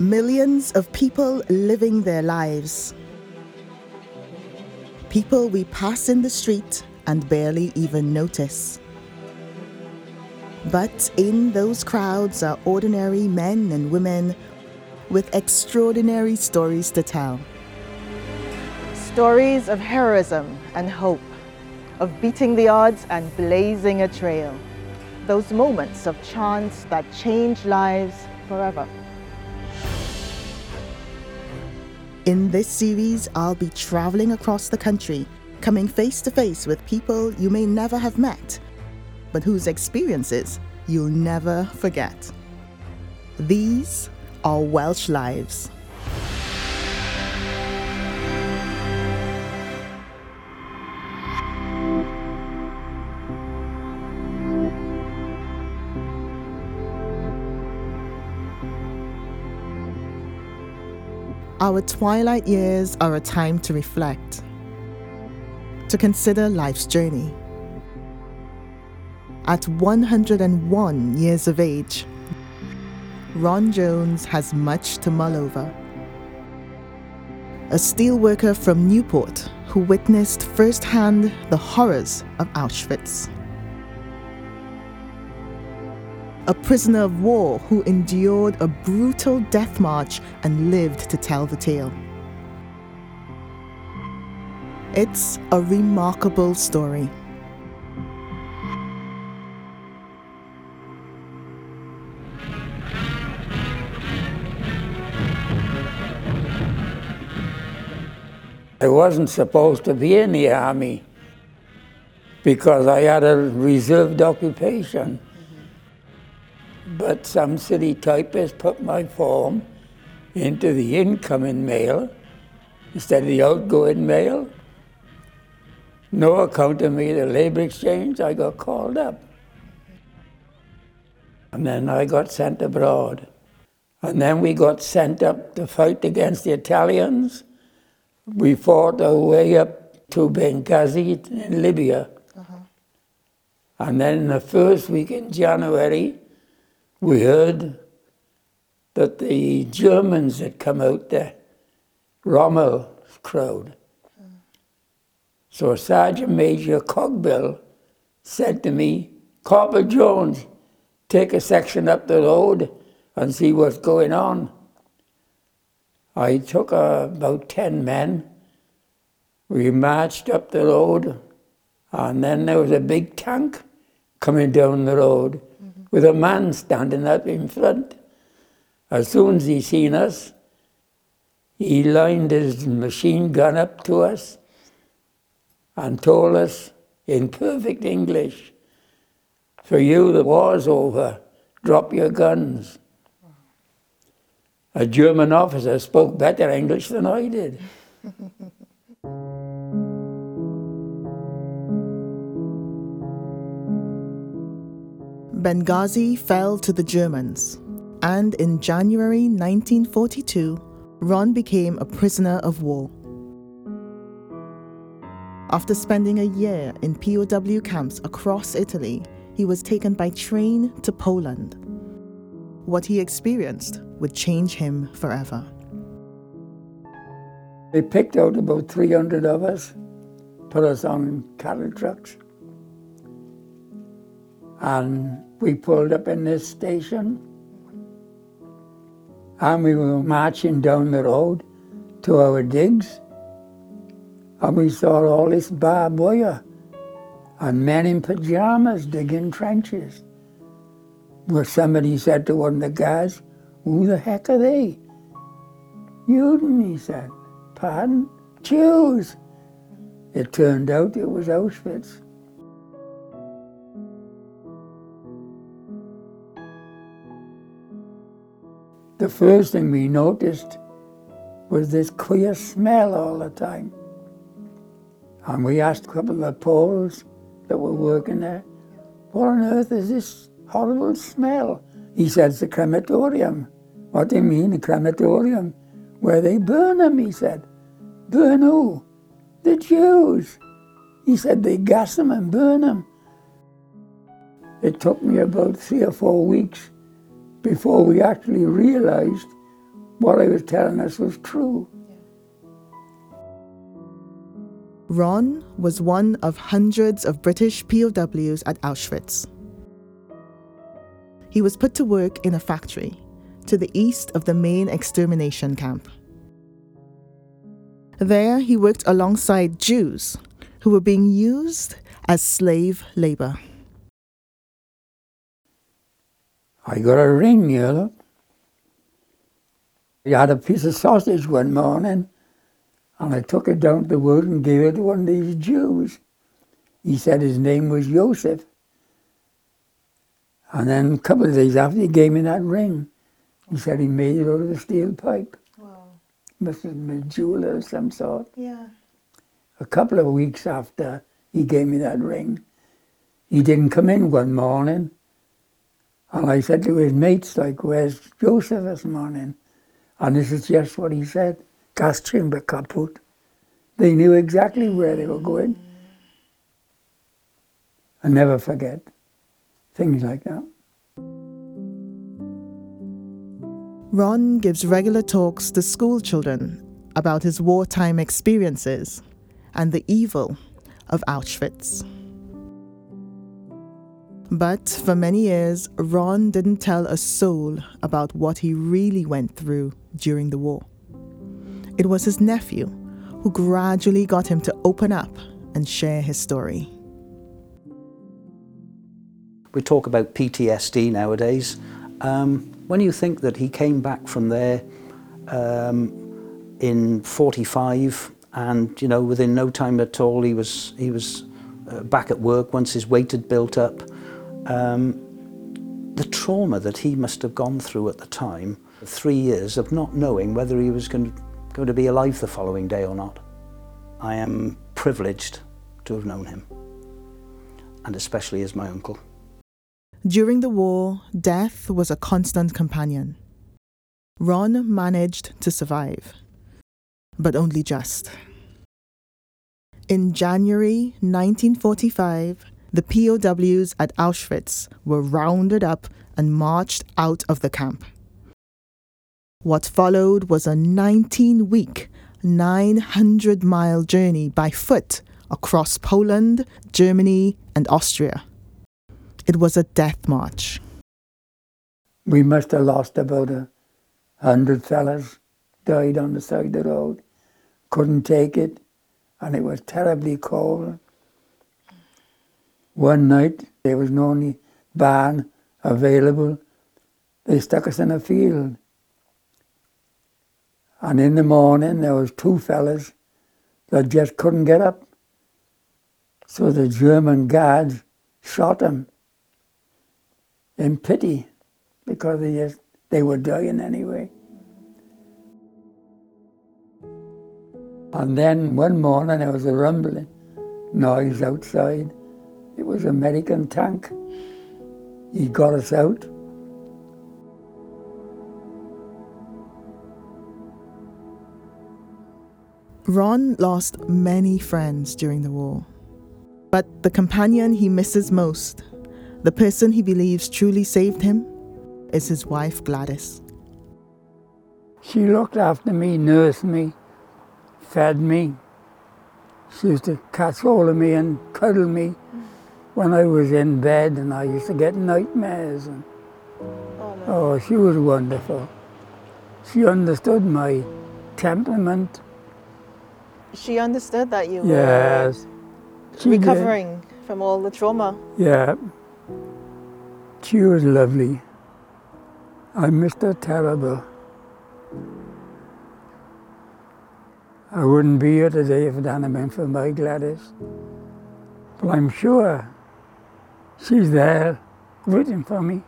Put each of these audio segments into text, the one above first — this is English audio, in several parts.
Millions of people living their lives. People we pass in the street and barely even notice. But in those crowds are ordinary men and women with extraordinary stories to tell. Stories of heroism and hope, of beating the odds and blazing a trail. Those moments of chance that change lives forever. In this series, I'll be traveling across the country, coming face to face with people you may never have met, but whose experiences you'll never forget. These are Welsh Lives. Our twilight years are a time to reflect, to consider life's journey. At 101 years of age, Ron Jones has much to mull over. A steelworker from Newport who witnessed firsthand the horrors of Auschwitz. A prisoner of war who endured a brutal death march and lived to tell the tale. It's a remarkable story. I wasn't supposed to be in the army because I had a reserved occupation. But some city typist put my form into the incoming mail instead of the outgoing mail. No account of me, the labor exchange, I got called up. And then I got sent abroad. And then we got sent up to fight against the Italians we fought our way up to Benghazi in Libya. Uh-huh. And then the first week in January, we heard that the Germans had come out there, Rommel's crowd. So Sergeant Major Cogbill said to me, Corporal Jones, take a section up the road and see what's going on. I took uh, about 10 men. We marched up the road, and then there was a big tank coming down the road mm-hmm. With a man standing up in front. As soon as he seen us, he lined his machine gun up to us and told us in perfect English, For you, the war's over. Drop your guns a German officer spoke better English than I did. Benghazi fell to the Germans, and in January 1942, Ron became a prisoner of war. After spending a year in POW camps across Italy, he was taken by train to Poland. What he experienced would change him forever. They picked out about 300 of us, put us on cattle trucks, and we pulled up in this station. And we were marching down the road to our digs, and we saw all this barbed wire and men in pajamas digging trenches. Where somebody said to one of the guys, who the heck are they? Juden, he said. Pardon? Jews. It turned out it was Auschwitz. The first thing we noticed was this queer smell all the time. And we asked a couple of Poles that were working there, what on earth is this horrible smell? He said, it's the crematorium. What do you mean, the crematorium? Where they burn them, he said. Burn who? The Jews. He said they gas them and burn them. It took me about three or four weeks before we actually realized what I was telling us was true. Ron was one of hundreds of British POWs at Auschwitz. He was put to work in a factory to the east of the main extermination camp. There, he worked alongside Jews who were being used as slave labor. I got a ring, you know. He had a piece of sausage one morning and I took it down to the wood and gave it to one of these Jews. He said his name was Joseph. And then a couple of days after, he gave me that ring. He said he made it out of a steel pipe. Wow. Must have been a jeweler of some sort. Yeah. A couple of weeks after he gave me that ring, he didn't come in one morning. And I said to his mates, like, where's Joseph this morning? And this is just what he said gas chamber kaput. They knew exactly where they were going. I never forget things like that. Ron gives regular talks to school children about his wartime experiences and the evil of Auschwitz. But for many years, Ron didn't tell a soul about what he really went through during the war. It was his nephew who gradually got him to open up and share his story. We talk about PTSD nowadays. Um, when you think that he came back from there um, in 45 and you know within no time at all he was he was uh, back at work once his weight had built up um, the trauma that he must have gone through at the time three years of not knowing whether he was going to, going to be alive the following day or not I am privileged to have known him and especially as my uncle During the war, death was a constant companion. Ron managed to survive, but only just. In January 1945, the POWs at Auschwitz were rounded up and marched out of the camp. What followed was a 19 week, 900 mile journey by foot across Poland, Germany, and Austria. It was a death march. We must have lost about a hundred fellas, died on the side of the road, couldn't take it, and it was terribly cold. One night, there was no only barn available. They stuck us in a field. And in the morning, there was two fellas that just couldn't get up. So the German guards shot them in pity because they just they were dying anyway. And then one morning there was a rumbling noise outside. It was an American tank. He got us out. Ron lost many friends during the war. But the companion he misses most, the person he believes truly saved him, is his wife Gladys. She looked after me, nursed me, fed me. She used to catch hold of me and cuddle me when I was in bed, and I used to get nightmares. And, oh, oh she was wonderful. She understood my temperament. She understood that you Yes. were She did. recovering from all the trauma. Yeah. She was lovely. I missed her terrible. I wouldn't be here today if it hadn't been for my Gladys. But I'm sure she's there waiting for me.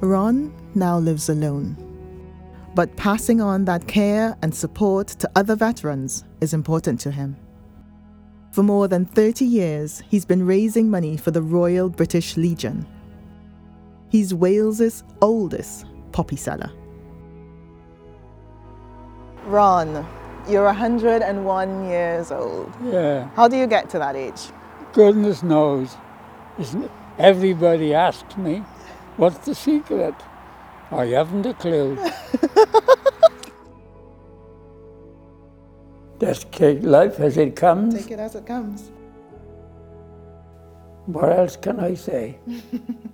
Ron now lives alone. But passing on that care and support to other veterans is important to him. For more than 30 years, he's been raising money for the Royal British Legion. He's Wales's oldest poppy seller. Ron, you're 101 years old. Yeah, How do you get to that age? goodness knows. Isn't Everybody asked me, what's the secret? I haven't a clue. Just take life as it comes. Take it as it comes. What else can I say?